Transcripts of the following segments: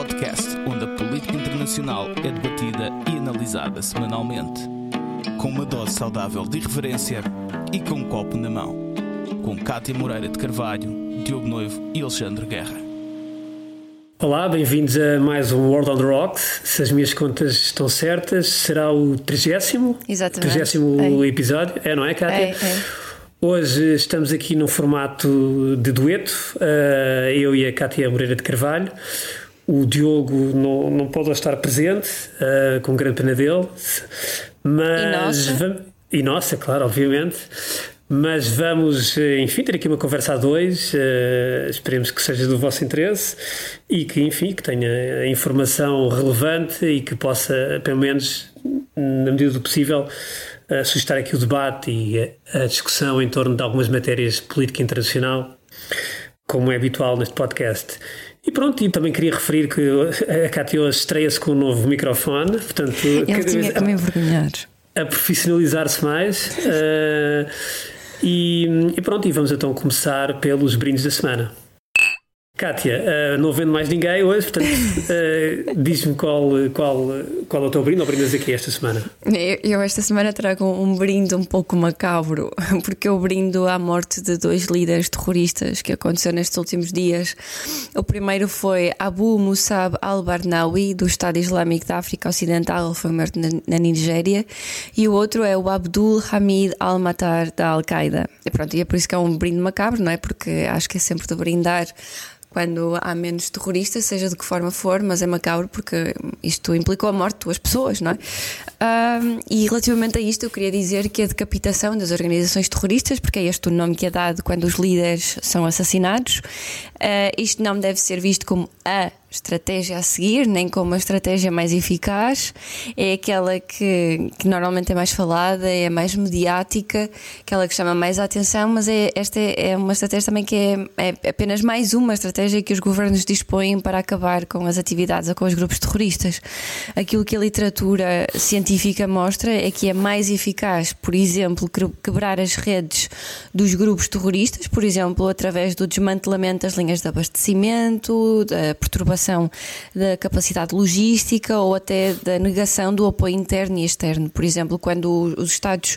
podcast onde a política internacional é debatida e analisada semanalmente. Com uma dose saudável de irreverência e com um copo na mão. Com Cátia Moreira de Carvalho, Diogo Noivo e Alexandre Guerra. Olá, bem-vindos a mais um World on the Rocks. Se as minhas contas estão certas, será o 30 Exatamente. 30 É. episódio. É, não é, Cátia? É, é. Hoje estamos aqui num formato de dueto, eh, eu e a Cátia Moreira de Carvalho. O Diogo não, não pode estar presente, eh, com grande pena dele. Mas E nossa. e nossa, claro, obviamente. Mas vamos, eh, enfim, ter aqui uma conversa a dois. eh, esperemos que seja do vosso interesse e que, enfim, que tenha informação relevante e que possa, pelo menos, na medida do possível, suscitar aqui o debate e a, a discussão em torno de algumas matérias de política internacional, como é habitual neste podcast. E pronto, e também queria referir que a Cátia estreia-se com um novo microfone, portanto, Ele tinha que me envergonhar. a profissionalizar-se mais. eh, e, e pronto, e vamos então começar pelos brindes da semana. Kátia, eh, não vendo mais ninguém hoje, portanto, eh, diz-me qual, qual, qual é o teu brinde ou brindas aqui esta semana. Eu, esta semana trago um brinde um pouco macabro, porque eu brindo à morte de dois líderes terroristas que aconteceu nestes últimos dias. O primeiro foi Abu Musab al-Barnawi, do Estado Islâmico da África Ocidental, foi morto na, na Nigéria, e o outro é o Abdul Hamid al-Matar, da Al-Qaeda. E pronto, e é por isso que é um brinde macabro, não é? Porque acho que é sempre de brindar quando há menos terroristas, seja de que forma for, mas é macabro porque isto implicou a morte de duas pessoas, não é? Ahm, e relativamente a isto, eu queria dizer que a decapitação das organizações terroristas, porque é este o nome que é dado quando os líderes são assassinados, ah, isto não deve ser visto como a estratégia a seguir, nem como a estratégia mais eficaz, é aquela que, que normalmente é mais falada, é mais mediática, aquela que chama mais a atenção, mas é, esta é, é uma estratégia também que é, é apenas mais uma estratégia que os governos dispõem para acabar com as atividades ou com os grupos terroristas. Aquilo que a literatura científica mostra é que é mais eficaz, por exemplo, que- quebrar as redes dos grupos terroristas, por exemplo, através do desmantelamento das linhas de abastecimento, da perturbação da capacidade logística ou até da negação do apoio interno e externo. Por exemplo, quando os Estados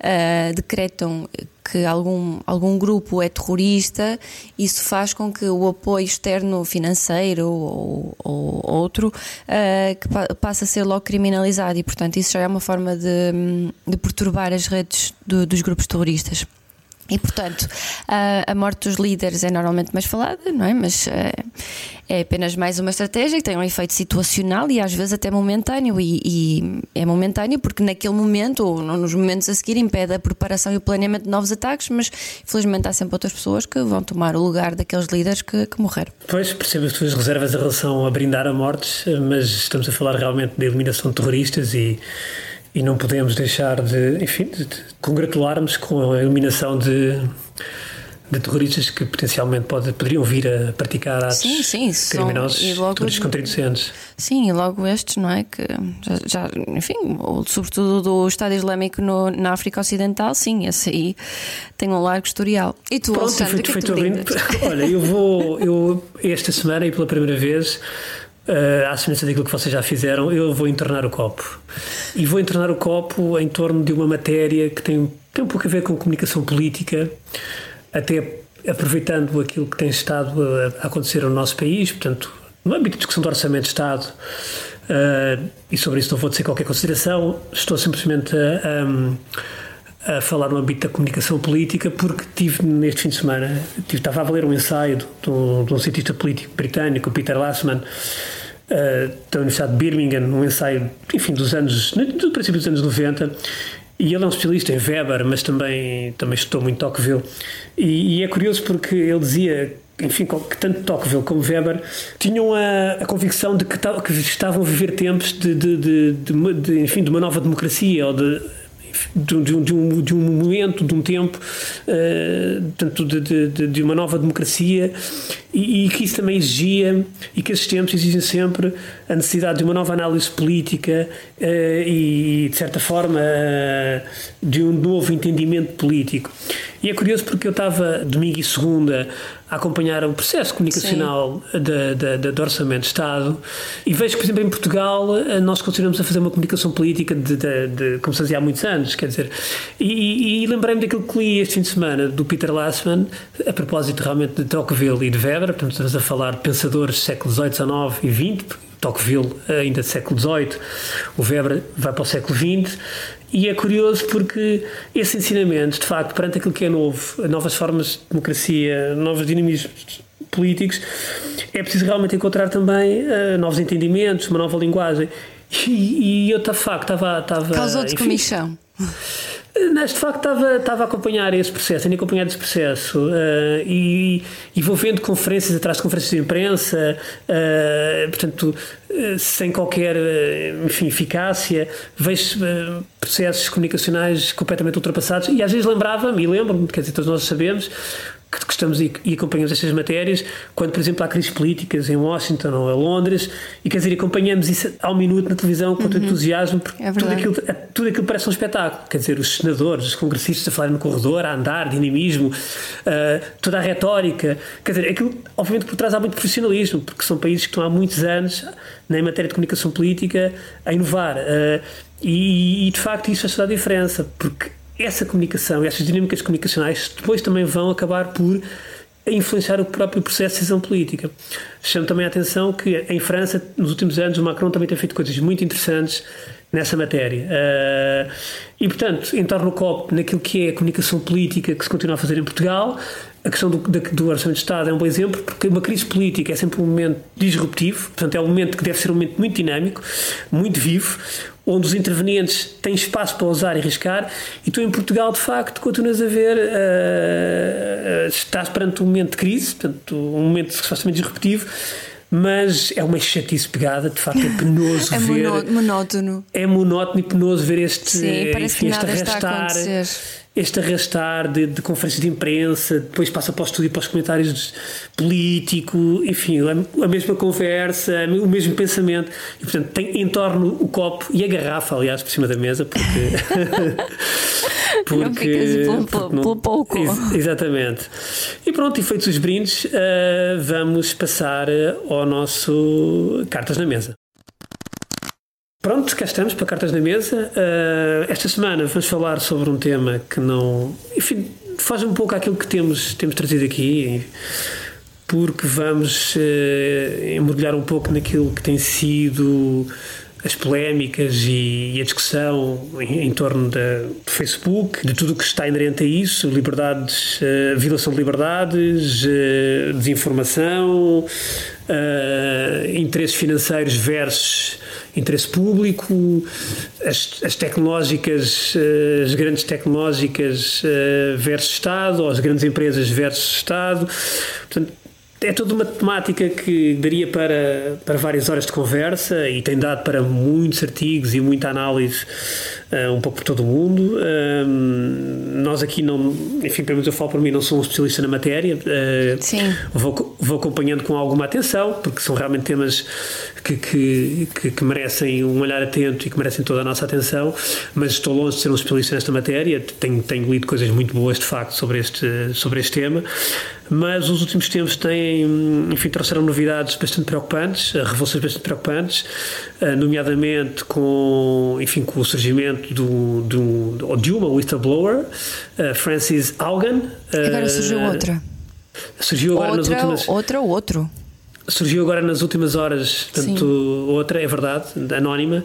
ah, decretam que algum, algum grupo é terrorista, isso faz com que o apoio externo financeiro ou, ou outro ah, que pa- passe a ser logo criminalizado e, portanto, isso já é uma forma de, de perturbar as redes do- dos grupos terroristas. E, portanto, a, a morte dos líderes é normalmente mais falada, não é? Mas eh, é apenas mais uma estratégia que tem um efeito situacional e às vezes até momentâneo. E, e é momentâneo porque naquele momento ou nos momentos a seguir impede a preparação e o planeamento de novos ataques, mas infelizmente há sempre outras pessoas que vão tomar o lugar daqueles líderes que, que morreram. Pois, percebo as tuas reservas em relação a brindar a mortes, mas estamos a falar realmente de eliminação de terroristas e, e não podemos deixar de, enfim, de, de congratularmos com a eliminação de, de terroristas que potencialmente pode, poderiam vir a praticar atos Sim, sim, são- criminosos e logo- contra inocentes. Sim, e logo estes, não é? Que já, já- enfim, ou sobretudo do Estado Islâmico no- na África Ocidental, sim, esse aí tem um largo historial. E tu, Pronto, Alexandre, o que é que feito tu? Olha, eu vou, eu esta semana e pela primeira vez, eh, à semelhança daquilo que vocês já fizeram, eu vou entornar o copo. E vou entornar o copo em torno de uma matéria que tem, tem um pouco a ver com comunicação política, até aproveitando aquilo que tem estado a, a acontecer no nosso país, portanto, no âmbito de discussão do Orçamento de Estado, eh, e sobre isso não vou dizer qualquer consideração, estou simplesmente a, a- a falar no âmbito da comunicação política porque tive neste fim de semana, tive, estava a ler um ensaio de um, de um cientista político britânico, Peter Lassman, eh, da Universidade de Birmingham, um ensaio, enfim, dos anos, do princípio dos anos 90, e ele é um especialista em Weber, mas também, também estudou muito Tocqueville, e, e é curioso porque ele dizia enfim, que tanto Tocqueville como Weber tinham a, a convicção de que, que estavam a viver tempos de, de, de, de, enfim, de uma nova democracia ou de, de, de de, um, de um momento, de um tempo, eh, portanto, de, de, de- de uma nova democracia e, e que isso também exigia e que esses tempos exigem sempre a necessidade de uma nova análise política eh, e, de certa forma, eh, de um novo entendimento político. E é curioso porque eu estava domingo e segunda a acompanhar o processo comunicacional do Orçamento de Estado e vejo que, por exemplo, em Portugal eh, nós continuamos a fazer uma comunicação política de, de, de como se fazia há muitos anos, quer dizer, e, e, e lembrei-me daquilo que li este fim de semana do Peter Lassman, a propósito realmente de Tocqueville e de Weber, portanto estamos a falar de pensadores do século XVIII, XIX e XX, Tocqueville ainda do século XVIII, o Weber vai para o século XX, e é curioso porque esse ensinamento, de facto, perante aquilo que é novo, novas formas de democracia, novos dinamismos políticos, é preciso realmente encontrar também uh, novos entendimentos, uma nova linguagem. E, e eu, de facto, estava. estava Causou-te comichão. Mas de facto estava, estava a acompanhar esse processo, tenho acompanhado esse processo uh, e, e vou vendo conferências atrás de conferências de imprensa, uh, portanto, uh, sem qualquer enfim, eficácia, vejo processos comunicacionais completamente ultrapassados e às vezes lembrava-me, e lembro-me, quer dizer, todos nós sabemos, que, que estamos e, e, acompanhamos estas matérias, quando, por exemplo, há crises políticas em Washington ou em Londres, e quer dizer, acompanhamos isso ao minuto na televisão com uhum. todo entusiasmo, porque é tudo, aquilo, tudo aquilo parece um espetáculo. Quer dizer, os senadores, os congressistas a falarem no corredor, a andar, dinamismo, uh, toda a retórica. Quer dizer, aquilo, obviamente, por trás há muito profissionalismo, porque são países que estão há muitos anos, na matéria de comunicação política, a inovar. Uh, e, e, de facto, isso faz toda a diferença, porque essa comunicação, essas dinâmicas comunicacionais depois também vão acabar por influenciar o próprio processo de decisão política. Chamo também a atenção que em França, nos últimos anos, o Macron também tem feito coisas muito interessantes nessa matéria. Uh, e, portanto, entorno o copo naquilo que é a comunicação política que se continua a fazer em Portugal, a questão do, do, Orçamento de Estado é um bom exemplo, porque uma crise política é sempre um momento disruptivo, portanto, é um momento que deve ser um momento muito dinâmico, muito vivo, onde os intervenientes têm espaço para usar e arriscar, e tu em Portugal, de facto, continuas a ver, uh, estás perante um momento de crise, portanto, um momento supostamente disruptivo, mas é uma chatice pegada, de facto é penoso é ver. É monótono. É monótono e penoso ver este, Sim, enfim, este arrastar. Este arrastar de, de conferências de imprensa, depois passa para o estúdio para os comentários político, enfim, a, a, mesma conversa, o mesmo pensamento. E, portanto, tem em torno o copo e a garrafa, aliás, por cima da mesa, porque. porque não ficas pelo, porque não, pelo pouco. Ex, exatamente. E pronto, e feitos os brindes, uh, vamos passar ao nosso Cartas na Mesa. Pronto, cá estamos para cartas na mesa. Uh, esta semana vamos falar sobre um tema que não. Enfim, faz um pouco aquilo que temos, temos trazido aqui, porque vamos uh, um pouco naquilo que tem sido as polémicas e, e a discussão em, em torno da, do Facebook, de tudo o que está inerente a isso, liberdades, uh, violação de liberdades, uh, desinformação, interesses financeiros versus interesse público, as, as tecnológicas, as grandes tecnológicas versus Estado, ou as grandes empresas versus Estado. Portanto, é toda uma temática que daria para, para várias horas de conversa e tem dado para muitos artigos e muita análise uh, um pouco por todo o mundo. Uh, nós aqui não, enfim, pelo menos eu falo por mim, não sou um especialista na matéria. Uh, Sim. Vou, vou acompanhando com alguma atenção, porque são realmente temas que, que, que, que, merecem um olhar atento e que merecem toda a nossa atenção, mas estou longe de ser um especialista nesta matéria. Tenho, tenho lido coisas muito boas, de facto, sobre este, sobre este tema mas os últimos tempos têm, enfim, trouxeram novidades bastante preocupantes, revelações bastante preocupantes, eh, nomeadamente com, enfim, com o surgimento do, do, de uma whistleblower, eh, Francis Augan. Agora surgiu eh, outra. Surgiu agora outra, nas últimas... Outra ou outro? Surgiu agora nas últimas horas, portanto, outra, é verdade, anónima.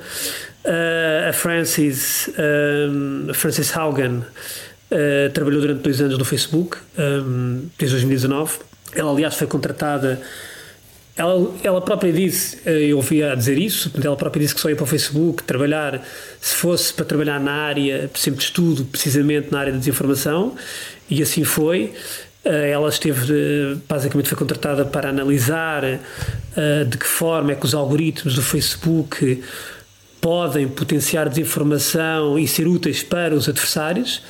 Uh, a Francis, um, Francis Haugen uh, trabalhou durante dois anos no Facebook, um, desde 2019. Ela, aliás, foi contratada ela, ela própria disse, eh, eu ouvia dizer isso, ela própria disse que só ia para o Facebook trabalhar, se fosse para trabalhar na área, sempre de estudo, precisamente na área da desinformação, e assim foi. Eh, ela esteve, basicamente, foi contratada para analisar eh, de que forma é que os algoritmos do Facebook podem potenciar desinformação e ser úteis para os adversários.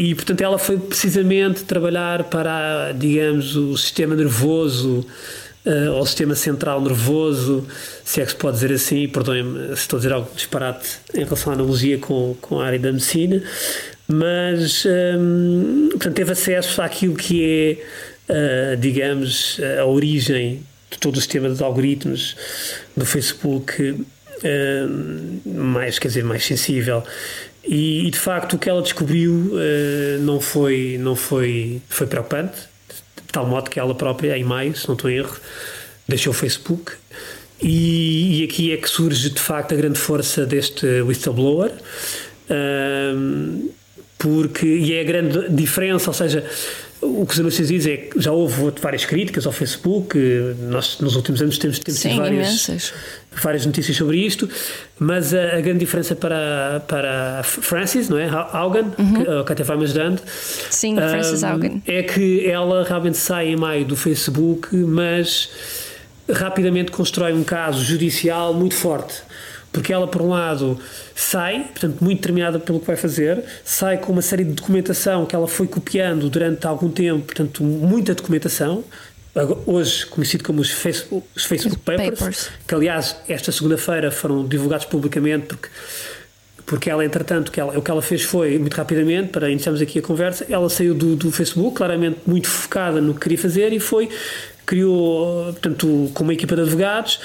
E, portanto, ela foi precisamente trabalhar para, digamos, o sistema nervoso uh, ao sistema central nervoso, se é que se pode dizer assim, perdoem-me se estou a dizer algo disparate em relação à analogia com, com a área da medicina, mas um, portanto, teve acesso àquilo que é uh, digamos, a origem de todo o sistema de algoritmos do Facebook uh, mais, quer dizer, mais sensível. E, e, de facto o que ela descobriu uh, não foi não foi foi preocupante de tal modo que ela própria em maio se não estou em erro deixou o Facebook. E, e, aqui é que surge de facto a grande força deste whistleblower um, porque e é a grande diferença ou seja o que os anúncios dizem é que já houve várias críticas ao Facebook, nós nos últimos anos temos, temos Sim, várias, várias notícias sobre isto, mas a, a, grande diferença para, para Francis, não é? Augen, uhum. que, que até vai me ajudando. Sim, um, Francis Augen. É que ela realmente sai em maio do Facebook, mas rapidamente constrói um caso judicial muito forte porque ela, por um lado, sai, portanto, muito determinada pelo que vai fazer, sai com uma série de documentação que ela foi copiando durante algum tempo, portanto, muita documentação, hoje conhecido como os Facebook, os Facebook Papers, Papers, que aliás, esta segunda-feira foram divulgados publicamente, porque porque ela, entretanto, que ela, o que ela fez foi, muito rapidamente, para iniciarmos aqui a conversa, ela saiu do, do Facebook, claramente muito focada no que queria fazer, e foi, criou, portanto, com uma equipa de advogados,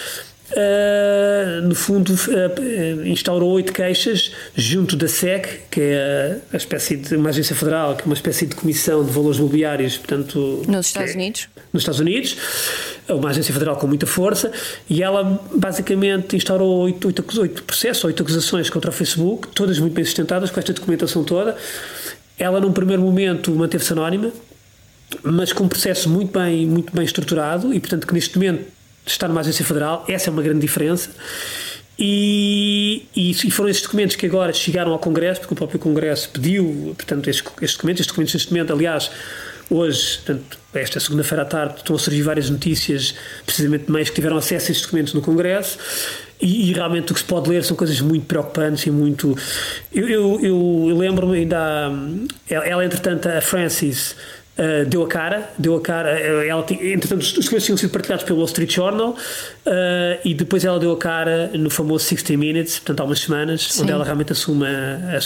Uh, no fundo, uh, instaurou oito queixas junto da SEC, que é a espécie de uma agência federal, que é uma espécie de comissão de valores mobiliários, portanto. Nos Estados é, Unidos? Nos Estados Unidos, uma agência federal com muita força, e ela basicamente instaurou oito, oito, oito processos, oito acusações contra o Facebook, todas muito bem sustentadas, com esta documentação toda. Ela, num primeiro momento, manteve-se anónima, mas com um processo muito bem, muito bem estruturado, e portanto que neste momento estar numa agência federal, essa é uma grande diferença. E, e, e, foram esses documentos que agora chegaram ao Congresso, porque o próprio Congresso pediu, portanto, estes, estes documentos, estes documentos neste momento, aliás, hoje, portanto, esta segunda-feira à tarde, estão a surgir várias notícias, precisamente de meios que tiveram acesso a estes documentos no Congresso, e, e, realmente o que se pode ler são coisas muito preocupantes e muito. Eu, eu, eu lembro-me ainda. Ela, ela, entretanto, a Francis Uh, deu a cara, deu a cara. Eh, ela, entretanto, os documentos tinham sido partilhados pelo Wall Street Journal uh, e depois ela deu a cara no famoso 60 Minutes, portanto, há umas semanas, Sim. onde ela realmente assume. A, a,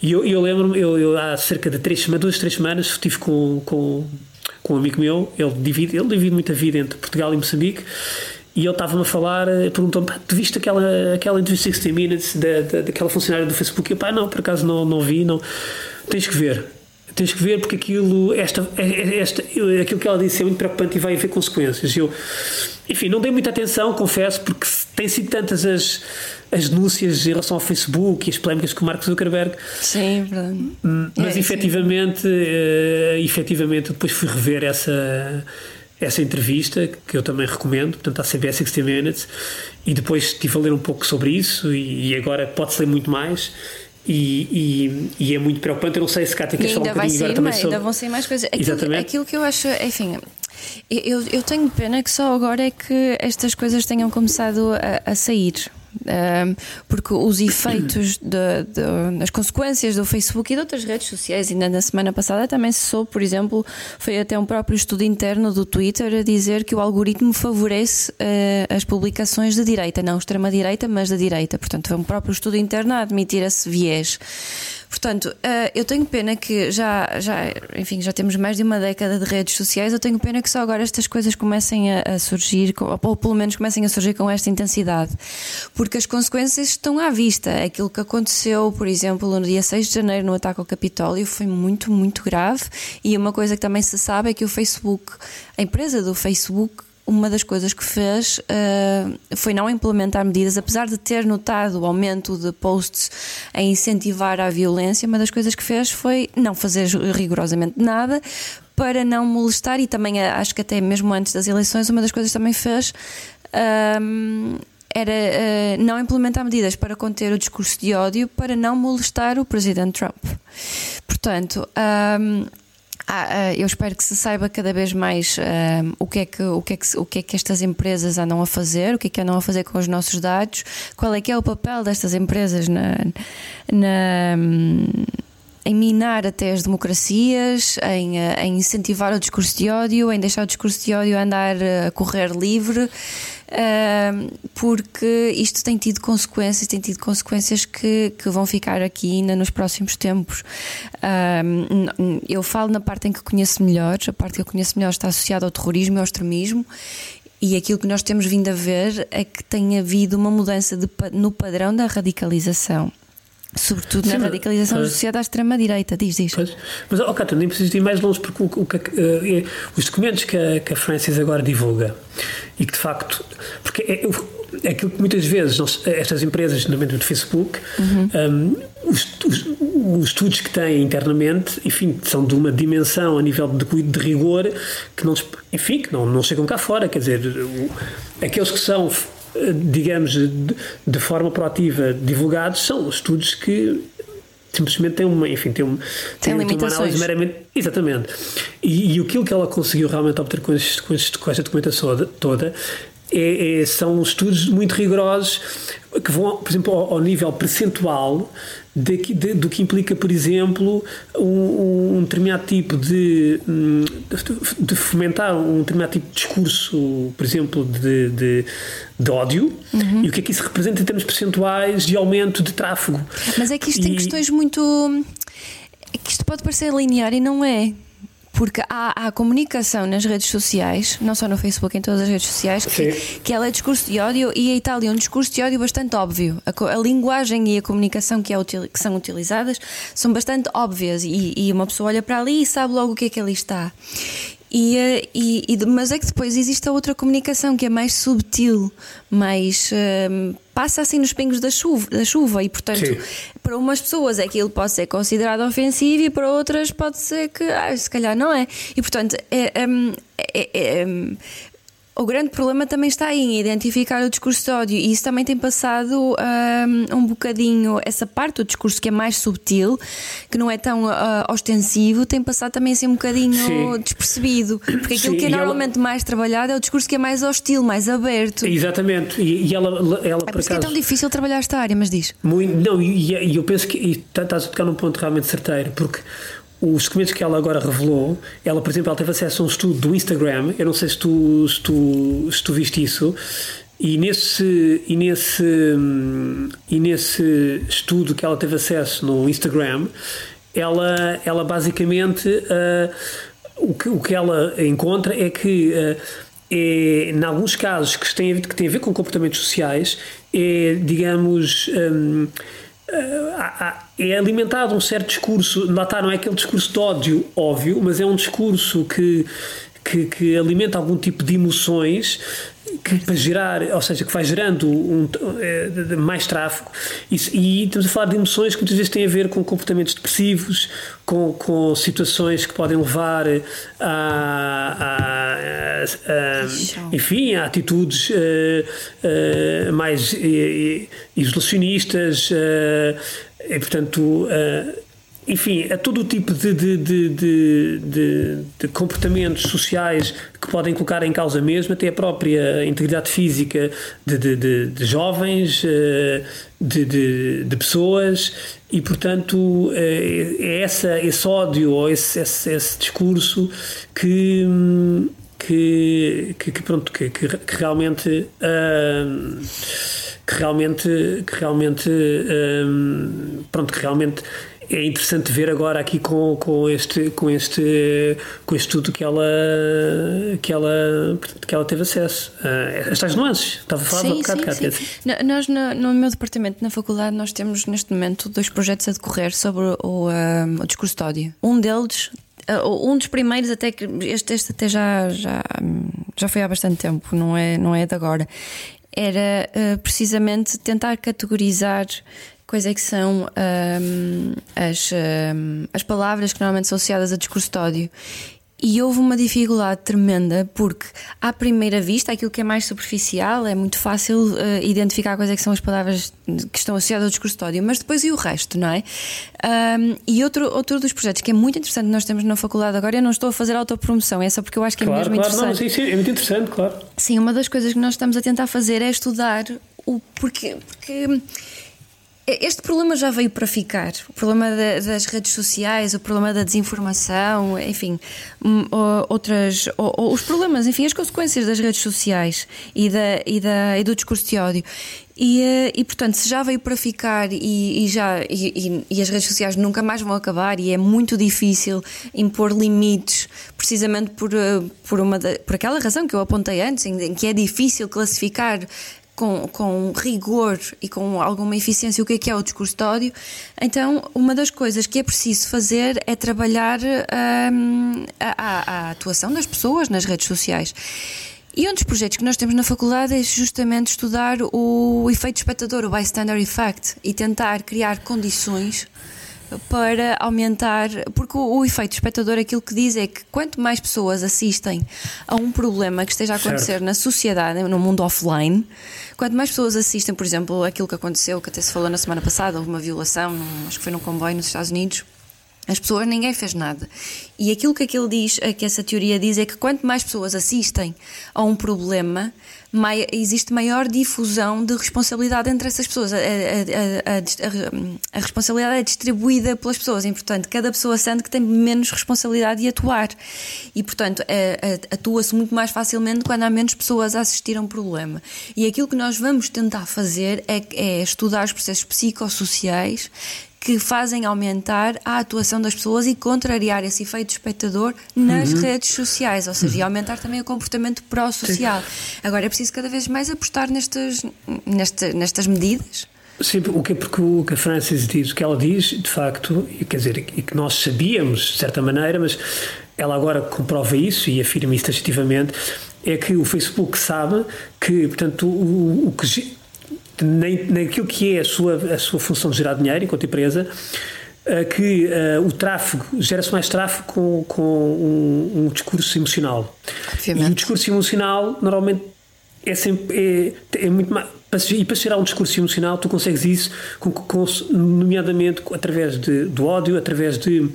e eu, eu lembro-me, eu, eu, há cerca de três, duas, três semanas, estive com, com, com um amigo meu, ele divide, ele divide muita vida entre Portugal e Moçambique. E ele estava-me a falar, perguntou-me: Tu viste aquela, aquela entrevista 60 Minutes da, da, daquela funcionária do Facebook? E eu, pá, não, por acaso não, não vi, não. Tens que ver tens que ver porque aquilo, esta, esta, aquilo que ela disse é muito preocupante e vai haver consequências. Eu, enfim, não dei muita atenção, confesso, porque têm sido tantas as, as denúncias em relação ao Facebook e as polémicas com o Mark Zuckerberg. Sim, verdade. Hum, mas é, efetivamente, uh, efetivamente, depois fui rever essa essa entrevista, que eu também recomendo, portanto, à CBS 60 Minutes, e depois estive a ler um pouco sobre isso, e, e agora pode-se ler muito mais. E, e, e, é muito preocupante. Eu não sei se cá tem que falar um bocadinho agora também sobre... Ainda vão sair mais coisas. Aquilo, Exatamente. aquilo que eu acho, enfim, eu, eu tenho pena que só agora é que estas coisas tenham começado a, a sair porque os efeitos de, de, das consequências do Facebook e de outras redes sociais, ainda na semana passada também se soube, por exemplo, foi até um próprio estudo interno do Twitter a dizer que o algoritmo favorece uh, as publicações de direita, não extrema-direita, mas da direita. Portanto, foi um próprio estudo interno a admitir esse viés. Portanto, eh, eu tenho pena que já, já, enfim, já temos mais de uma década de redes sociais. Eu tenho pena que só agora estas coisas comecem a, surgir, ou pelo menos comecem a surgir com esta intensidade, porque as consequências estão à vista. Aquilo que aconteceu, por exemplo, no dia 6 de janeiro, no ataque ao Capitólio, foi muito, muito grave. E uma coisa que também se sabe é que o Facebook, a empresa do Facebook, uma das coisas que fez uh, foi não implementar medidas, apesar de ter notado o aumento de posts a incentivar a violência, uma das coisas que fez foi não fazer rigorosamente nada para não molestar e também eh, acho que até mesmo antes das eleições uma das coisas que também fez uh, era uh, não implementar medidas para conter o discurso de ódio para não molestar o presidente Trump. Portanto, ah, ah, eu espero que se saiba cada vez mais uh, o, que é que, o, que é que, o que é que estas empresas andam a fazer, o que é que andam a fazer com os nossos dados, qual é que é o papel destas empresas na, na em minar até as democracias, em, em, incentivar o discurso de ódio, em deixar o discurso de ódio andar a correr livre porque isto tem tido consequências, tem tido consequências que, que vão ficar aqui ainda nos próximos tempos. eu falo na parte em que conheço melhor, a parte que eu conheço melhor está associada ao terrorismo e ao extremismo. E aquilo que nós temos vindo a ver é que tem havido uma mudança de, no padrão da radicalização. Sobretudo Sim, na radicalização mas, associada à extrema-direita, diz isto. Pois, mas, ó, oh, nem preciso ir mais longe, porque o, o, uh, os documentos que a, que a Francis agora divulga e que de facto. Porque é, é aquilo que muitas vezes nós, estas empresas, nomeadamente do Facebook, uhum. um, os, os, os, estudos que têm internamente, enfim, são de uma dimensão a nível de, de rigor que não, enfim, que não, não chegam cá fora. Quer dizer, aqueles que são digamos, de, forma proativa divulgados, são estudos que simplesmente têm uma, enfim, têm, um, tem têm uma análise meramente. Exatamente. E, e aquilo que ela conseguiu realmente obter com, este, com, este, com esta documentação toda é, é, são estudos muito rigorosos que vão, por exemplo, ao, ao nível percentual de, de, do que implica, por exemplo, um, um determinado tipo de, hum, de, de, fomentar um determinado tipo de discurso, por exemplo, de, de, de ódio uhum. e o que é que isso representa em termos percentuais de aumento de tráfego. Mas é que isto e... tem questões muito. É que isto pode parecer linear e não é. Porque há, há, comunicação nas redes sociais, não só no Facebook, em todas as redes sociais, que, que ela é discurso de ódio e a Itália é um discurso de ódio bastante óbvio. A, a linguagem e a comunicação que, é util, que, são utilizadas são bastante óbvias e, e uma pessoa olha para ali e sabe logo o que é que ali está. E, eh, e, e, mas é que depois existe a outra comunicação que é mais subtil, mais uh, passa assim nos pingos da chuva, da chuva e portanto Sim. para umas pessoas aquilo pode ser considerado ofensivo e para outras pode ser que ah, se calhar não é. E portanto é, um, é, é, o grande problema também está aí em identificar o discurso de ódio e isso também tem passado um, um bocadinho, essa parte do discurso que é mais subtil, que não é tão uh, ostensivo, tem passado também assim um bocadinho Sim. despercebido. Porque aquilo Sim, que é normalmente ela... mais trabalhado é o discurso que é mais hostil, mais aberto. Exatamente. E, e ela, ela é por acaso... é tão difícil trabalhar esta área, mas diz. Muito, não, e, e eu penso que estás a tocar num ponto realmente certeiro, porque os documentos que ela agora revelou, ela, por exemplo, ela teve acesso a um estudo do Instagram, eu não sei se tu, se tu, se tu viste isso, e nesse, e, nesse, e nesse estudo que ela teve acesso no Instagram, ela, ela basicamente, uh, o, que, o que ela encontra é que, uh, é, em alguns casos que têm, que têm a ver com comportamentos sociais, é, digamos, um, é alimentado um certo discurso, lá está, não é aquele discurso de ódio óbvio, mas é um discurso que, que, que alimenta algum tipo de emoções que para gerar, ou seja, que vai gerando um, um, mais tráfego e, e, estamos a falar de emoções que muitas vezes têm a ver com comportamentos depressivos, com, com situações que podem levar a, a, a enfim, atitudes uh, uh, mais uh, isolacionistas e portanto enfim, a todo o tipo de, de, de, de, comportamentos sociais que podem colocar em causa mesmo até a própria integridade física de, jovens, eh, de, pessoas, e portanto eh, é essa, esse ódio ou esse, esse, esse discurso que. Que, que, que, pronto, que, que, que realmente uh, que realmente que realmente uh, pronto que realmente é interessante ver agora aqui com, com este com este com este estudo que ela que ela que ela teve acesso. Uh, estas nuances. Estava a falar sim, um bocado sim, sim. nós no, no, meu departamento na faculdade nós temos neste momento dois projetos a decorrer sobre o, o discurso de ódio. Um deles ah, um dos primeiros até que este, este até já, já já foi há bastante tempo não é não é de agora era uh, precisamente tentar categorizar quais é que são um, as, um, as palavras que normalmente são associadas a discurso de ódio. E houve uma dificuldade tremenda porque, à primeira vista, aquilo que é mais superficial é muito fácil uh, identificar quais é que são as palavras que estão associadas ao discurso de ódio, mas depois e o resto, não é? Um, e outro, outro dos projetos que é muito interessante nós temos na faculdade agora, eu não estou a fazer autopromoção, é só porque eu acho que é claro, mesmo claro, interessante. Não, sim, sim, é muito interessante, claro. Sim, uma das coisas que nós estamos a tentar fazer é estudar o porquê. porque Este problema já veio para ficar. O problema das redes sociais, o problema da desinformação, enfim, hum, outras, os problemas, enfim, as consequências das redes sociais e, da, e, da, e do discurso de ódio. E, eh, e, portanto, se já veio para ficar e, e já e, e, as redes sociais nunca mais vão acabar e é muito difícil impor limites, precisamente por, eh, por, uma, por aquela razão que eu apontei antes, em que é difícil classificar com, com rigor e com alguma eficiência o que é que é o discurso de ódio, então uma das coisas que é preciso fazer é trabalhar hum, a, a, a atuação das pessoas nas redes sociais. E um dos projetos que nós temos na faculdade é justamente estudar o efeito espectador, o bystander effect, e tentar criar condições para aumentar, porque o, o, efeito espectador aquilo que diz é que quanto mais pessoas assistem a um problema que esteja a acontecer certo. na sociedade, no mundo offline, quanto mais pessoas assistem, por exemplo, aquilo que aconteceu, que até se falou na semana passada, houve uma violação, acho que foi num comboio nos Estados Unidos. As pessoas, ninguém fez nada. E aquilo que aquilo diz, que essa teoria diz, é que quanto mais pessoas assistem a um problema, mai, existe maior difusão de responsabilidade entre essas pessoas. A, a, a, a, responsabilidade é distribuída pelas pessoas e, portanto, cada pessoa sente que tem menos responsabilidade de atuar. E, portanto, atua-se muito mais facilmente quando há menos pessoas a assistir a um problema. E aquilo que nós vamos tentar fazer é, é estudar os processos psicossociais que fazem aumentar a atuação das pessoas e contrariar esse efeito espectador nas uhum. redes sociais, ou seja, e aumentar também o comportamento pró-social. Agora é preciso cada vez mais apostar nestas, nesta, nestas medidas. Sim, o que, porque o que a Francis diz, o que ela diz, de facto, quer dizer, e que nós sabíamos de certa maneira, mas ela agora comprova isso e afirma isso taxativamente, é que o Facebook sabe que, portanto, o, o que nem, naquilo que é a sua, a sua função de gerar dinheiro enquanto empresa, uh, que uh, o tráfego, gera-se mais tráfego com, com um, um discurso emocional. Obviamente. E o discurso emocional normalmente é sempre é, é muito mais e para gerar um discurso emocional, tu consegues isso, com, com, nomeadamente através de, do ódio, através de,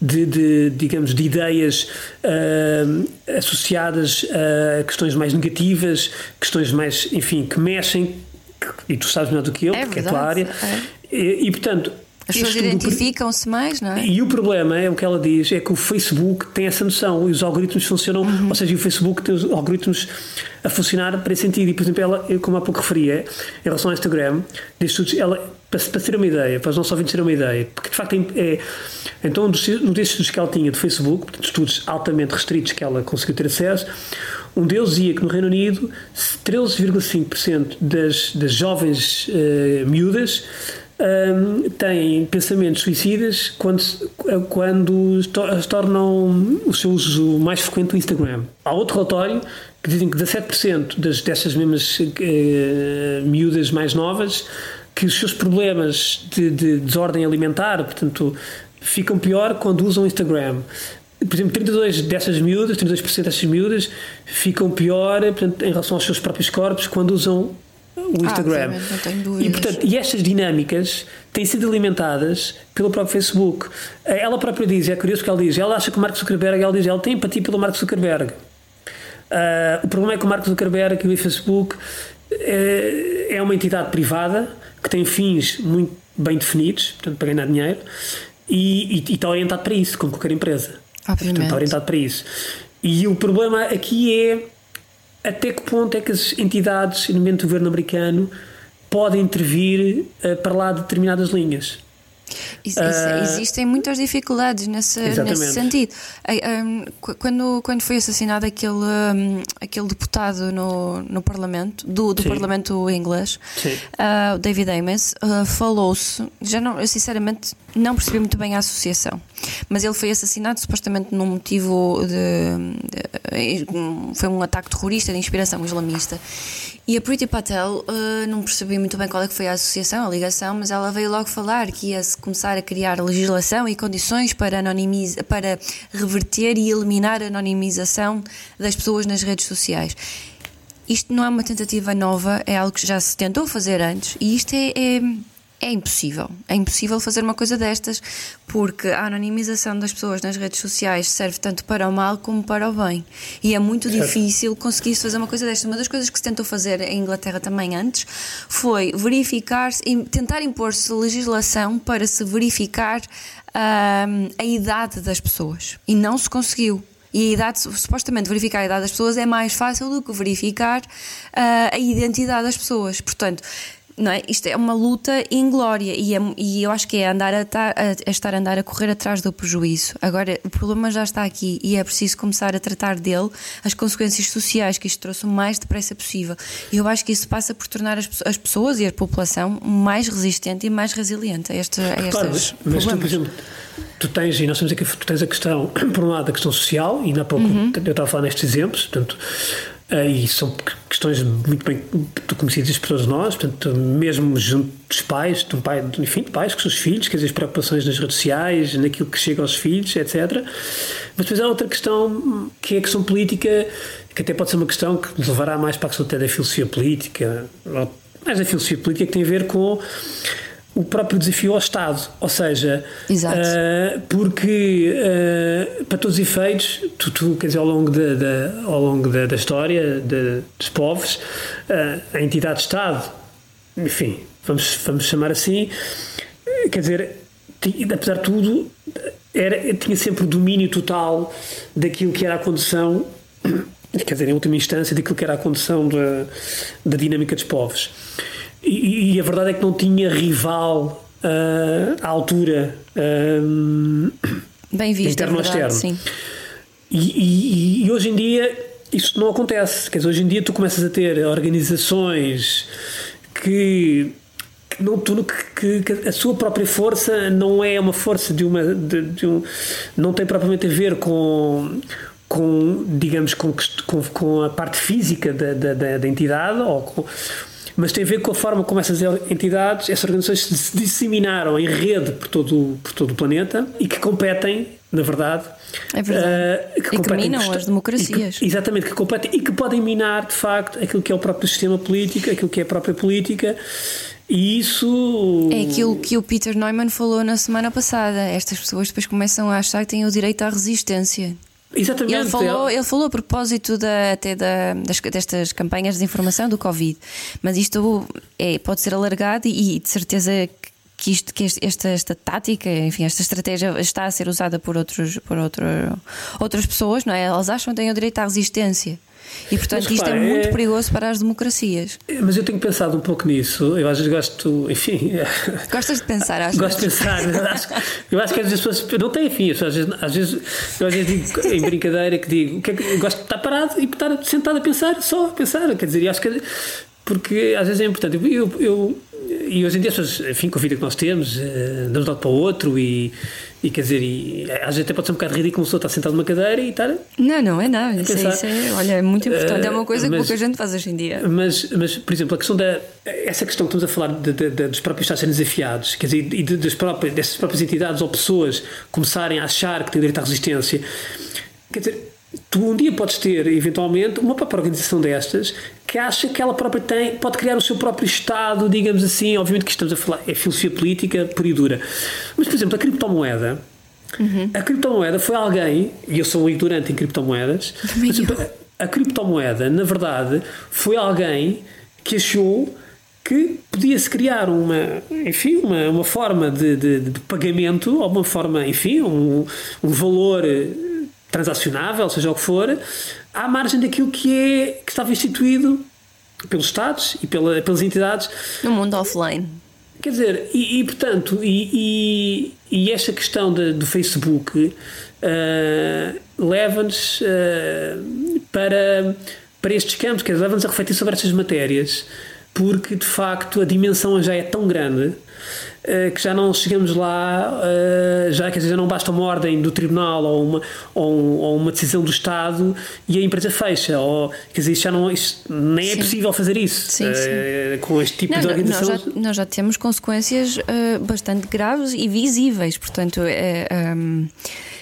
de, de digamos, de ideias uh, associadas a questões mais negativas, questões mais, enfim, que mexem e tu sabes melhor do que eu, é porque verdade, é a tua área. É. E, e, portanto. As pessoas identificam-se mais, não é? E o problema é o que ela diz: é que o Facebook tem essa noção e os algoritmos funcionam, uhum. ou seja, o Facebook tem os algoritmos a funcionar para esse sentido. E, por exemplo, ela, como há pouco referia, em relação ao Instagram, diz ela, para, para ter uma ideia, para os nossos ouvintes terem uma ideia, porque de facto é. Então, um desses estudos que ela tinha do Facebook, estudos altamente restritos que ela conseguiu ter acesso, um deles dizia que no Reino Unido 13,5% das, das jovens uh, miúdas um, têm pensamentos suicidas quando, quando tornam o seu uso mais frequente do Instagram. Há outro relatório que dizem que 17% das, dessas mesmas uh, miúdas mais novas que os seus problemas de, de desordem alimentar, portanto, ficam pior quando usam o Instagram por exemplo, 32 dessas miúdas, 32% dessas miúdas ficam pior portanto, em relação aos seus próprios corpos quando usam o ah, Instagram. Ah, e, portanto, e estas dinâmicas têm sido alimentadas pelo próprio Facebook. Ela própria diz, é curioso que ela diz, ela acha que o Mark Zuckerberg, ela diz, ela tem empatia pelo Mark Zuckerberg. Uh, o problema é que o Mark Zuckerberg e o Facebook é, é uma entidade privada que tem fins muito bem definidos, portanto, para ganhar dinheiro, e, e, e está orientado para isso, como qualquer empresa. Obviamente. Portanto, orientado para isso. E o problema aqui é até que ponto é que as entidades, nomeadamente o governo americano, podem intervir uh, para lá de determinadas linhas. Isso, uh, existem muitas dificuldades nesse, nesse sentido. Quando, quando foi assassinado aquele, aquele deputado no, no Parlamento, do, do Parlamento inglês, uh, David Ames, uh, falou-se, já não, eu sinceramente não percebi muito bem a associação, mas ele foi assassinado supostamente num motivo de, de foi um ataque terrorista de inspiração islamista. E a Priti Patel, não percebi muito bem qual é que foi a associação, a ligação, mas ela veio logo falar que ia-se começar a criar legislação e condições para, para reverter e eliminar a anonimização das pessoas nas redes sociais. Isto não é uma tentativa nova, é algo que já se tentou fazer antes e isto é, é é impossível. É impossível fazer uma coisa destas, porque a anonimização das pessoas nas redes sociais serve tanto para o mal como para o bem. E é muito certo. difícil conseguir fazer uma coisa destas. Uma das coisas que se tentou fazer em Inglaterra também antes foi verificar, tentar impor-se legislação para se verificar uh, a idade das pessoas. E não se conseguiu. E a idade, supostamente verificar a idade das pessoas é mais fácil do que verificar uh, a identidade das pessoas. Portanto, não é? Isto é uma luta inglória e, é, e eu acho que é andar a, a, a, estar a andar a correr atrás do prejuízo. Agora, o problema já está aqui e é preciso começar a tratar dele, as consequências sociais que isto trouxe o mais depressa possível. E eu acho que isso passa por tornar as, as pessoas e a população mais resistente e mais resiliente a, este, a claro, mas, mas tu, por exemplo, tu tens, e nós temos aqui, tu tens a questão, por um lado, a questão social, e na pouco uhum. eu estava a falar nestes exemplos, portanto, e são questões muito bem conhecidas por todos nós, portanto, mesmo junto dos pais, de um pai, enfim, de pais com os seus filhos, quer dizer, as preocupações nas redes sociais, naquilo que chega aos filhos, etc. Mas depois há outra questão, que é a questão política, que até pode ser uma questão que nos levará mais para a questão até da filosofia política, mais da filosofia política que tem a ver com o próprio desafio ao Estado. Ou seja, uh, porque uh, para todos os efeitos, tu, tu, quer dizer, ao longo, de, de ao longo da, da história de, dos povos, uh, a entidade Estado, enfim, vamos, vamos chamar assim, quer dizer, apesar de tudo, era, tinha sempre o domínio total daquilo que era a condição quer dizer, em última instância, daquilo que era a condição da, da dinâmica dos povos. E, e, a verdade é que não tinha rival uh, à altura uh, Bem visto, interno é verdade, externo. Sim. E, e, e, hoje em dia isso não acontece. Quer dizer, hoje em dia tu começas a ter organizações que não, tu, que, que, a sua própria força não é uma força de uma de, de um, não tem propriamente a ver com com digamos com, com, com a parte física da, da, da entidade ou com, mas tem a ver com a forma como essas entidades, essas organizações se disseminaram em rede por todo, por todo o planeta e que competem, na verdade. É verdade. Uh, que e que minam as democracias. Que, exatamente, que competem e que podem minar, de facto, aquilo que é o próprio sistema político, aquilo que é a própria política. E isso. É aquilo que o Peter Neumann falou na semana passada. Estas pessoas depois começam a achar que têm o direito à resistência. Exatamente. Ele falou, ele falou a propósito da, até da, das, destas campanhas de informação do Covid, mas isto é, pode ser alargado e, e de certeza que, isto, que esta, esta tática, enfim, esta estratégia está a ser usada por, outros, por outro, outras pessoas, não é? Elas acham que têm o direito à resistência. E portanto mas, isto é muito é... perigoso para as democracias. Mas eu tenho pensado um pouco nisso. Eu às vezes gosto, enfim. Gostas de pensar, acho Gosto de pensar. eu acho que às vezes as pessoas não têm fim. Às vezes, às vezes, eu às vezes digo em brincadeira que digo que, é que eu gosto de estar parado e estar sentado a pensar, só a pensar. Quer dizer, eu acho que porque às vezes é importante. Eu, eu, e hoje em dia as pessoas, enfim, com a vida que nós temos, uh, de um lado para o outro e, e quer dizer, e, às vezes até pode ser um bocado ridículo uma pessoa estar sentado numa cadeira e estar. Não, não é nada. Isso, é, isso, é, olha, é muito importante. Uh, é uma coisa mas, que pouca gente faz hoje em dia. Mas, mas, por exemplo, a questão da. Essa questão que estamos a falar de, de, de, dos próprios Estados serem desafiados, quer dizer, e de, das próprias, dessas próprias entidades ou pessoas começarem a achar que têm direito à resistência. Quer dizer, tu um dia podes ter, eventualmente, uma própria organização destas que acha que ela própria tem, pode criar o seu próprio Estado, digamos assim. Obviamente que estamos a falar, é filosofia política pura e dura. Mas, por exemplo, a criptomoeda. Uhum. A criptomoeda foi alguém, e eu sou um ignorante em criptomoedas, mas, a, criptomoeda, na verdade, foi alguém que achou que podia-se criar uma, enfim, uma, uma forma de, de, de, pagamento, ou uma forma, enfim, um, um valor transacionável, seja o que for, à margem daquilo que, é, que estava instituído pelos Estados e pela, pelas entidades. No mundo offline. Quer dizer, e, e portanto, e, e, e, esta questão de, do Facebook uh, leva-nos uh, para, para estes campos, quer dizer, leva-nos a refletir sobre estas matérias, porque de facto a dimensão já é tão grande que já não chegamos lá, eh, já, quer dizer, já não basta uma ordem do tribunal ou uma, ou, uma decisão do Estado e a empresa fecha. Ou, quer dizer, já não, nem é sim. é possível fazer isso sim, sim. Eh, com este tipo não, de organização. Nós já, nós já temos consequências bastante graves e visíveis, portanto. É, um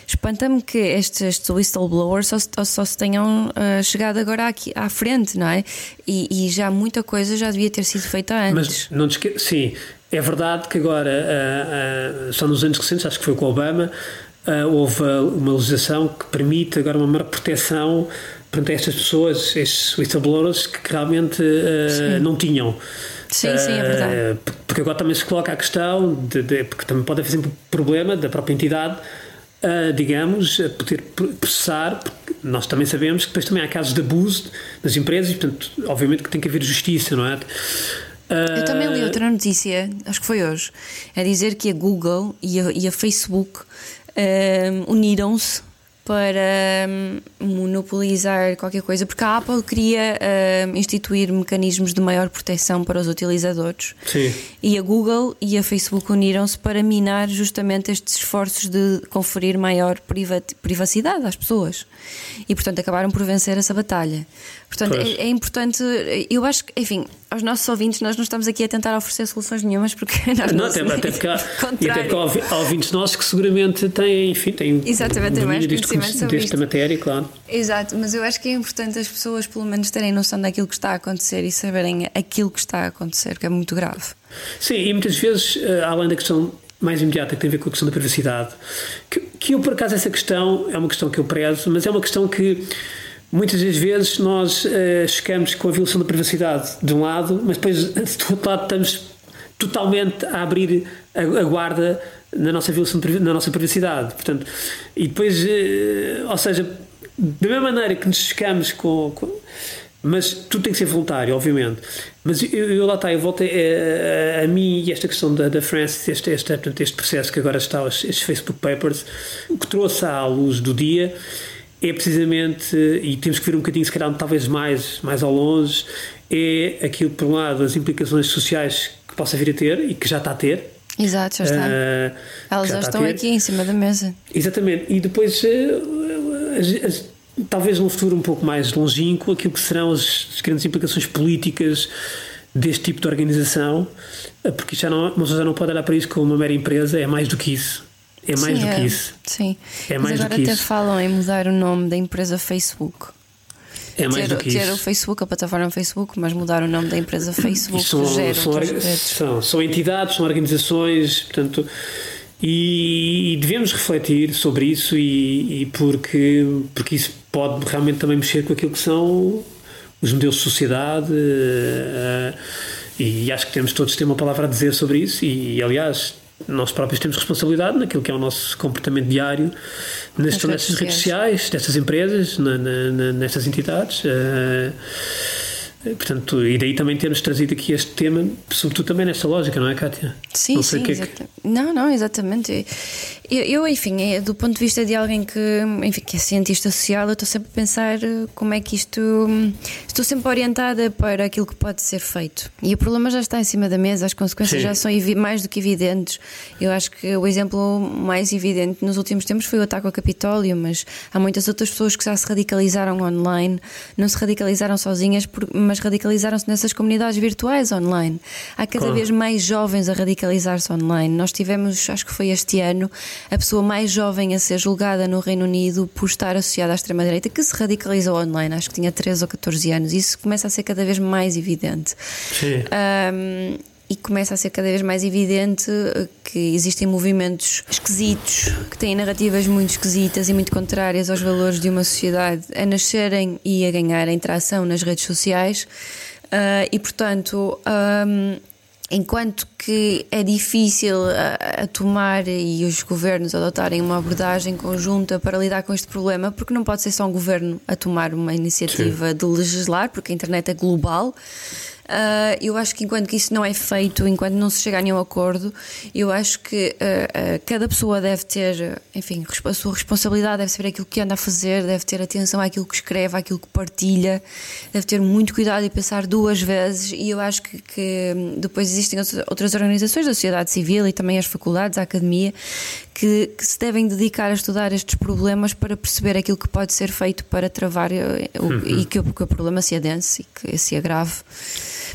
espanta-me que estes, estes whistleblowers só, só se tenham chegado agora aqui à frente, não é? E, e, já muita coisa já devia ter sido feita antes. Mas não te esque... Sim, É verdade que agora, uh, uh, só nos anos recentes, acho que foi com o Obama, uh, houve uma legislação que permite agora uma maior proteção perante estas pessoas, estes whistleblowers, que realmente não tinham. Sim, sim, é verdade. porque agora também se coloca a questão, de, de, porque também pode haver sempre problema da própria entidade, digamos, a poder processar, porque nós também sabemos que depois também há casos de abuso das empresas e, portanto, obviamente que tem que haver justiça, não é? Eu também li outra notícia, acho que foi hoje, a dizer que a Google e a, e a Facebook um, uniram-se para um, monopolizar qualquer coisa, porque a Apple queria um, instituir mecanismos de maior proteção para os utilizadores. Sim. E a Google e a Facebook uniram-se para minar justamente estes esforços de conferir maior privacidade às pessoas. E, portanto, acabaram por vencer essa batalha. Portanto, é, é, importante, eu acho que, enfim, aos nossos ouvintes, nós não estamos aqui a tentar oferecer soluções nenhumas, porque nós não, até, até porque há, e até porque há ouvintes nossos que seguramente têm, enfim, têm Exatamente, têm mais sobre desta matéria, claro. Exato, mas eu acho que é importante as pessoas, pelo menos, terem noção daquilo que está a acontecer e saberem aquilo que está a acontecer, que é muito grave. Sim, e muitas vezes, eh, além da questão mais imediata que tem a ver com a questão da privacidade, que, que eu, por acaso, essa questão é uma questão que eu prezo, mas é uma questão que Muitas das vezes nós uh, chegamos com a violação da privacidade de um lado, mas depois do outro lado estamos totalmente a abrir a, a guarda na nossa violação na nossa privacidade. Portanto, e depois, uh, ou seja, da mesma maneira que nos chegamos com, com mas tudo tem que ser voluntário, obviamente. Mas eu, eu lá está, eu volto a, a, a, mim e esta questão da, da Francis, este, este, este processo que agora está, estes Facebook Papers, o que trouxe à luz do dia é precisamente, e temos que ver um bocadinho, se calhar, talvez mais, mais ao longe, é aquilo, por um lado, as implicações sociais que possa vir a ter e que já está a ter. Exato, já está. Uh, Elas já, já estão aqui em cima da mesa. Exatamente. E depois, uh, as, as, talvez num futuro um pouco mais longínquo, aquilo que serão as, as grandes implicações políticas deste tipo de organização, porque já não, já não pode olhar para isso como uma mera empresa, é mais do que isso. É mais sim, do que é, isso. Sim. É mais Mas agora do que até isso. falam em mudar o nome da empresa Facebook. É mais ter, do que ter isso. o Facebook, a plataforma Facebook, mas mudar o nome da empresa Facebook. São, gera são, são, são, entidades, são organizações, portanto, e, e devemos refletir sobre isso e, e, porque, porque isso pode realmente também mexer com aquilo que são os modelos de sociedade uh, e acho que temos todos ter uma palavra a dizer sobre isso e aliás nós próprios temos responsabilidade naquilo que é o nosso comportamento diário nestas, redes, redes sociais, destas empresas, na, na, nestas entidades. Uh, Portanto, e daí também termos trazido aqui este tema, sobretudo também nesta lógica, não é, Kátia? Sim, não sim, que é que... não, não, exatamente. Eu, eu, enfim, é, do ponto de vista de alguém que, enfim, que é cientista social, eu estou sempre a pensar eh, como é que isto. Estou sempre orientada para aquilo que pode ser feito. E o problema já está em cima da mesa, as consequências sim. já são mais do que evidentes. Eu acho que o exemplo mais evidente nos últimos tempos foi o ataque ao Capitólio, mas há muitas outras pessoas que já se radicalizaram online, não se radicalizaram sozinhas, mas radicalizaram-se nessas comunidades virtuais online. Há cada vez mais jovens a radicalizar-se online. Nós tivemos, acho que foi este ano, a pessoa mais jovem a ser julgada no Reino Unido por estar associada à extrema-direita, que se radicalizou online, acho que tinha 13 ou 14 anos. Isso começa a ser cada vez mais evidente. Sim. Um, e começa a ser cada vez mais evidente que existem movimentos esquisitos, que têm narrativas muito esquisitas e muito contrárias aos valores de uma sociedade a nascerem e a ganharem tração nas redes sociais. Uh, e, portanto, um, enquanto que é difícil a, a, tomar e os governos adotarem uma abordagem conjunta para lidar com este problema, porque não pode ser só um governo a tomar uma iniciativa Sim. de legislar, porque a internet é global. Uh, eu acho que enquanto que isso não é feito, enquanto não se chega a nenhum acordo, eu acho que uh, uh, cada pessoa deve ter, enfim, a sua responsabilidade, deve saber aquilo que anda a fazer, deve ter atenção àquilo que escreve, àquilo que partilha, deve ter muito cuidado e pensar duas vezes. E eu acho que, que depois existem outras organizações da sociedade civil e também as faculdades, a academia, que, que, se devem dedicar a estudar estes problemas para perceber aquilo que pode ser feito para travar o, uhum. e que, que o problema se adense e que se agrave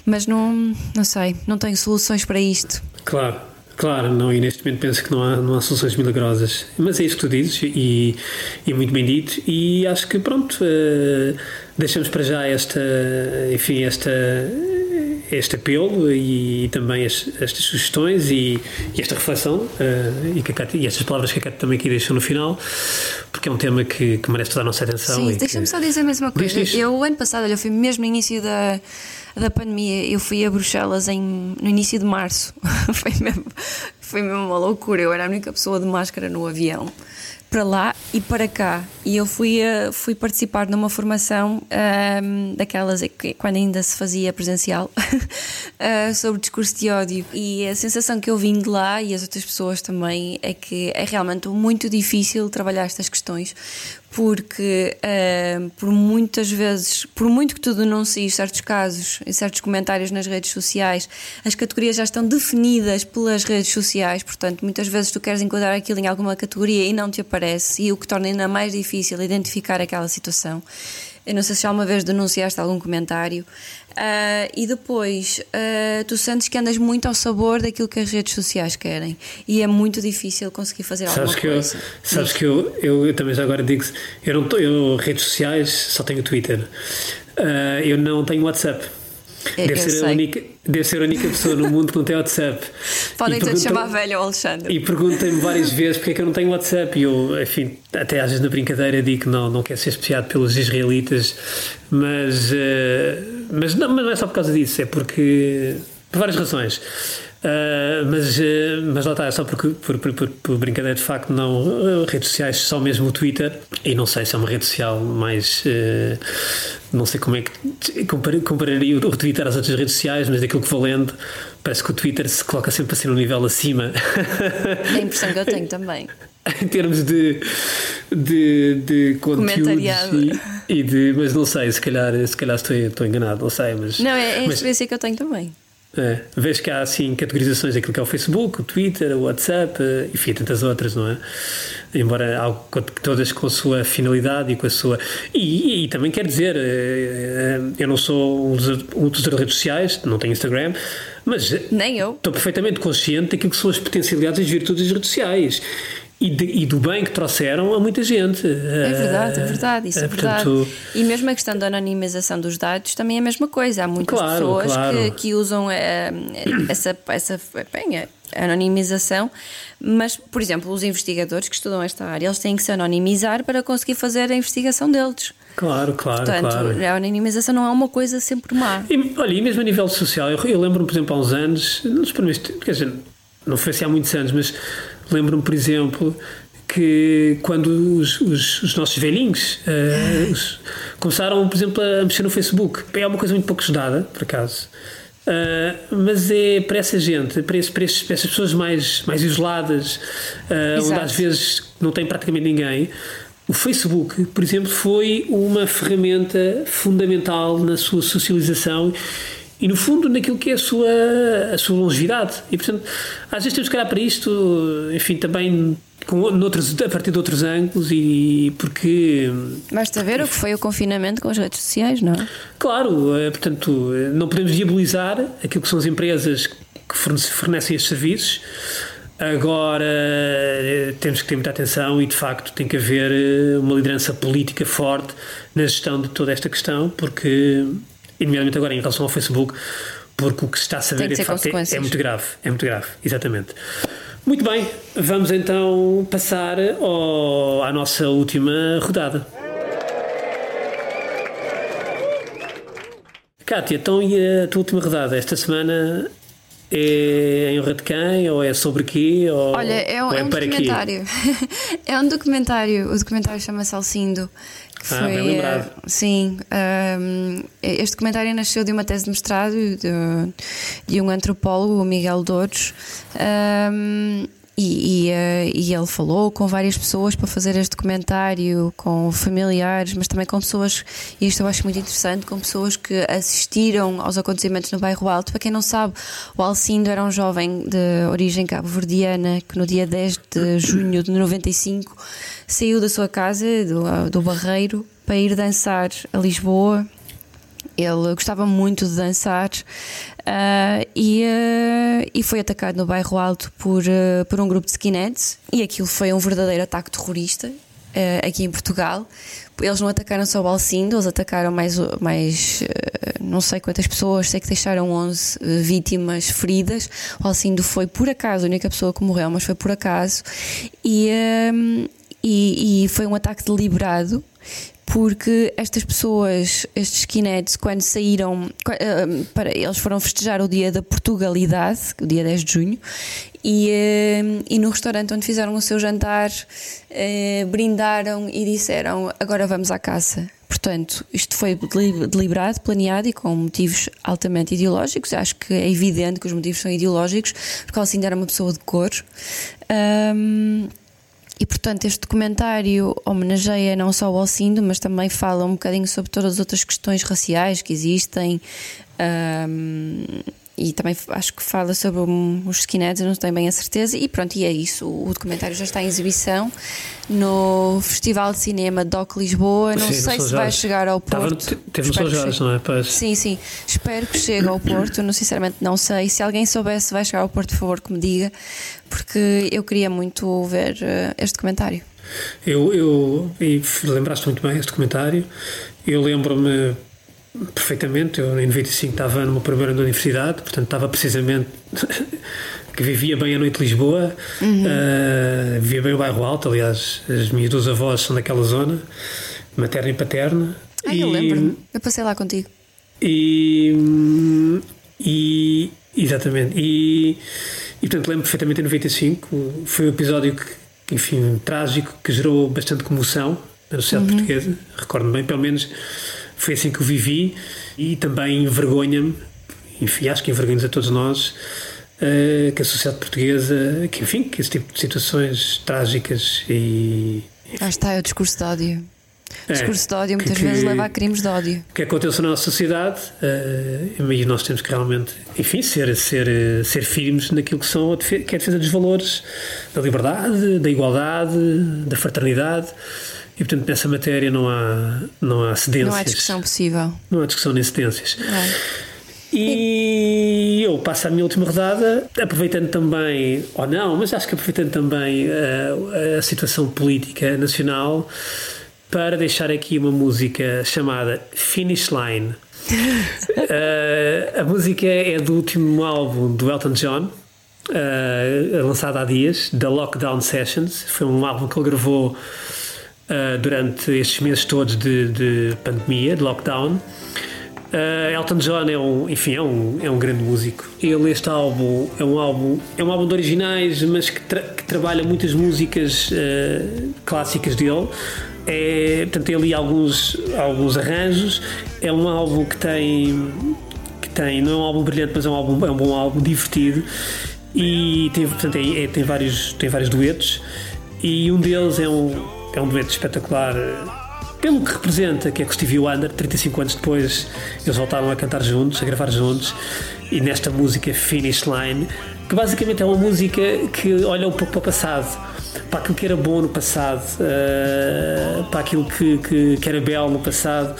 mas não, não sei, não tenho soluções para isto. Claro. Claro, não, e neste momento penso que não há, não há soluções milagrosas. Mas é isso que tu dizes e, e muito bem dito. E acho que pronto, uh, deixamos para já esta, enfim, esta, este apelo e, também as, estas sugestões e, e esta reflexão uh, e, que e estas palavras que a Cátia também aqui deixou no final, porque é um tema que, que merece toda a nossa atenção. Sim, deixa-me que... só dizer a mesma coisa. Diz, diz. Eu, ano passado, olha, fui mesmo no início da, da pandemia, eu fui a Bruxelas em, no início de março. foi, mesmo, foi mesmo uma loucura. Eu era a única pessoa de máscara no avião para lá e para cá. E eu fui, uh, fui participar numa formação um, daquelas que, quando ainda se fazia presencial uh, sobre discurso de ódio. E a sensação que eu vim de lá e as outras pessoas também é que é realmente muito difícil trabalhar estas questões porque uh, por muitas vezes, por muito que tu denuncies certos casos em certos comentários nas redes sociais, as categorias já estão definidas pelas redes sociais, portanto, muitas vezes tu queres enquadrar aquilo em alguma categoria e não te aparece, e o que torna ainda mais difícil identificar aquela situação. Eu não sei se já uma vez denunciaste algum comentário. Uh, e depois uh, tu sentes que andas muito ao sabor daquilo que as redes sociais querem e é muito difícil conseguir fazer sabes alguma que coisa. Eu, sabes que eu, eu, eu, também já agora digo eu não tô, eu redes sociais só tenho Twitter. Uh, eu não tenho WhatsApp. Deve ser, a única, deve ser a única pessoa no mundo que não tem WhatsApp. Podem todos chamar velho Alexandre. E perguntem-me várias vezes porque é que eu não tenho WhatsApp. E eu, enfim, até às vezes na brincadeira digo que não, não quer ser espiado pelos israelitas, mas, uh, mas, não, mas não é só por causa disso, é porque. por várias razões. Uh, mas, uh, mas lá está, é só porque, por, por, por, por, brincadeira de facto, não uh, redes sociais, só mesmo o Twitter, e não sei se é uma rede social mais. não sei como é que compar, compararia o Twitter às outras redes sociais, mas daquilo que vou lendo, parece que o Twitter se coloca sempre assim num nível acima. É a impressão que eu tenho também. em termos de, de, de conteúdos e, e, de. Mas não sei, se calhar, se calhar estou, estou enganado, não sei. Mas, não, é, é a mas, experiência que eu tenho também. É, vejo que há assim categorizações daquilo que é o Facebook, o Twitter, o WhatsApp, eh, enfim, tantas outras, não é? Embora algo, todas com a sua finalidade e com a sua. E, e também quer dizer, eh, eu não sou um utilizador de redes sociais, não tenho Instagram, mas. Nem eu. Estou perfeitamente consciente daquilo que são as potencialidades e as virtudes das redes sociais e, de, e, do bem que trouxeram a muita gente. É verdade, é verdade, isso é, é verdade. Portanto, e mesmo a questão da anonimização dos dados também é a mesma coisa. Há muitas claro, pessoas claro. Que, que, usam eh, essa, essa bem, a anonimização, mas, por exemplo, os investigadores que estudam esta área, eles têm que se anonimizar para conseguir fazer a investigação deles. Claro, claro, Portanto, claro. a anonimização não é uma coisa sempre má. E, olha, e mesmo a nível social, eu, eu lembro-me, por exemplo, há uns anos, nos primeiros, quer dizer, não foi assim há muitos anos, mas Lembro-me, por exemplo, que quando os, os, os nossos velhinhos uh, os, começaram, por exemplo, a mexer no Facebook, é uma coisa muito pouco estudada, por acaso. Uh, mas é para essa gente, para, esse, para, esses, para essas pessoas mais, mais isoladas, uh, onde às vezes não tem praticamente ninguém, o Facebook, por exemplo, foi uma ferramenta fundamental na sua socialização e no fundo naquilo que é a sua, a sua longevidade. E portanto, às vezes temos que olhar para isto, enfim, também com, noutros, a partir de outros ângulos e porque. Basta ver o que foi o confinamento com as redes sociais, não é? Claro, eh, portanto, não podemos diabolizar aquilo que são as empresas que fornecem estes serviços. Agora eh, temos que ter muita atenção e de facto tem que haver eh, uma liderança política forte na gestão de toda esta questão, porque e nomeadamente agora em relação ao Facebook, porque o que se está a saber é, facto, é, é, muito grave, é muito grave, exatamente. Muito bem, vamos então passar ao, à nossa última rodada. Kátia, então e a tua última rodada? Esta semana é em honra de quem? Ou é sobre quê? Ou, Olha, é um, é um documentário. é um documentário. O documentário chama-se Alcindo. Ah, foi, bem lembrado. Sim. Um, este documentário nasceu de uma tese de mestrado de, de um antropólogo, o Miguel Douros. Um, e, e, uh, e, ele falou com várias pessoas para fazer este documentário, com familiares, mas também com pessoas, e isto eu acho muito interessante, com pessoas que assistiram aos acontecimentos no bairro Alto. Para quem não sabe, o Alcindo era um jovem de origem cabo-verdiana que no dia 10 de junho de 95 saiu da sua casa, do, do Barreiro, para ir dançar a Lisboa ele gostava muito de dançar uh, e, uh, e foi atacado no bairro Alto por, uh, por um grupo de skinheads e aquilo foi um verdadeiro ataque terrorista aqui em Portugal eles não atacaram só o Alcindo, eles atacaram mais, mais não sei quantas pessoas, sei que deixaram 11 uh, vítimas feridas. O Alcindo foi por acaso a única pessoa que morreu, mas foi por acaso. E, e, e foi um ataque deliberado porque estas pessoas, estes skinheads, quando saíram, uh, para, eles foram festejar o dia da Portugalidade, o dia 10 de junho, e, uh, e no restaurante onde fizeram o seu jantar, uh, brindaram e disseram: Agora vamos à caça. Portanto, isto foi deliberado, planeado e com motivos altamente ideológicos. Acho que é evidente que os motivos são ideológicos, porque Alcinde era uma pessoa de cor. Um, e portanto, este documentário homenageia não só o Alcindo, mas também fala um bocadinho sobre todas as outras questões raciais que existem. Um, e também acho que fala sobre os skinheads, eu não tenho bem a certeza. E pronto, e é isso. O documentário já está em exibição no Festival de Cinema DOC Lisboa. Não sim, sei se vai chegar ao Porto. Teve no São Jorge, não é? Pois. Sim, sim. Espero que chegue ao Porto. Não, sinceramente, não sei. Se alguém soubesse, vai chegar ao Porto, por favor, que me diga, porque eu queria muito ver uh, este documentário. Eu, eu e lembraste muito bem este documentário. Eu lembro-me perfeitamente. Eu, em 95, estava no meu primeiro ano da universidade, portanto, estava precisamente. que vivia bem a noite de Lisboa, uhum. uh, vivia bem o bairro Alto. Aliás, as minhas duas avós são daquela zona, materna e paterna. Ah, e, eu lembro, eu passei lá contigo. E. e exatamente. E, e portanto, lembro perfeitamente em 95. Foi um episódio que, enfim, trágico, que gerou bastante comoção na sociedade uhum. portuguesa. Recordo-me bem, pelo menos foi assim que eu vivi e também envergonha-me, enfim, acho que envergonha a todos nós, uh, que a sociedade portuguesa, que enfim, que esse tipo de situações trágicas e. Enfim. Ah, está, é o discurso de ódio. O discurso é, de ódio muitas que, vezes leva a crimes de ódio. Que acontece na nossa sociedade uh, e nós temos que realmente, enfim, ser, ser, ser firmes naquilo que, são a defesa, que é a defesa dos valores da liberdade, da igualdade, da fraternidade. E, portanto, nessa matéria não há, não há cedências. Não há discussão possível. Não há discussão nem cedências. E eu passo a minha última rodada, aproveitando também, ou não, mas acho que aproveitando também a, eh, a situação política nacional, para deixar aqui uma música chamada Finish Line. uh, a música é do último álbum do Elton John, uh, lançado há dias, da Lockdown Sessions. Foi um álbum que ele gravou uh, durante estes meses todos de, de pandemia, de lockdown. Uh, Elton John é um, enfim, é um, é um grande músico. Ele, este álbum, é um álbum, é um álbum de originais, mas que, tra que trabalha muitas músicas uh, clássicas dele. É, portanto, ali alguns, alguns arranjos. É um álbum que tem, que tem, não é um álbum brilhante, mas é um, álbum, é um bom álbum, divertido. E tem, portanto, é, é, tem, vários, tem vários duetos. E um deles é um, é um dueto espetacular eh, pelo que representa, que é com Stevie Wonder, 35 anos depois, eles voltaram a cantar juntos, a gravar juntos, e nesta música Finish Line, que basicamente é uma música que olha um pouco para o passado, para aquilo que era bom no passado, uh, para aquilo que, que, que era belo no passado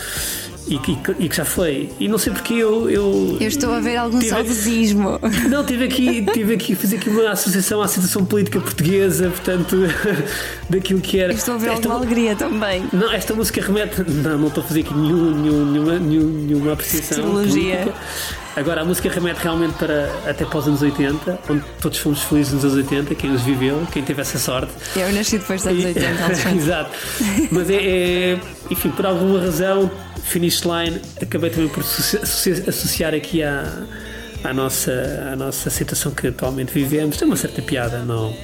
e, e, e, que já foi. E não sei porque eu. Eu, eu estou a ver algum tive, saudosismo. Não, tive aqui, tive aqui, fiz aqui uma associação à situação política portuguesa, portanto, daquilo que era. Eu estou a ver esta, alguma alegria também. Não, esta música remete. Não, não estou a fazer aqui nenhum, nenhum, nenhuma, nenhuma apreciação. Teologia. Agora, a música remete realmente para até para os anos 80, onde todos fomos felizes nos anos 80, quem os viveu, quem teve essa sorte. Eu nasci depois dos anos 80, Exato. Mas é, é, enfim, por alguma razão Finish Line, acabei também por associar aqui à, à, nossa, à nossa situação que atualmente vivemos. Tem uma certa piada, não,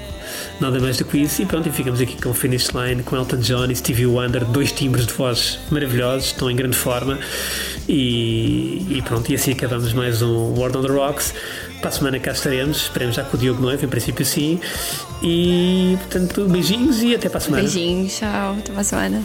nada mais do que isso. E pronto, e ficamos aqui com Finish Line, com Elton John e Stevie Wonder, dois timbres de voz maravilhosos, estão em grande forma. E, e pronto, e assim acabamos mais um World on the Rocks. Para a semana cá estaremos, esperemos já com o Diogo Noivo, em princípio sim. E portanto, beijinhos e até para a semana. Beijinhos, tchau, até para a semana.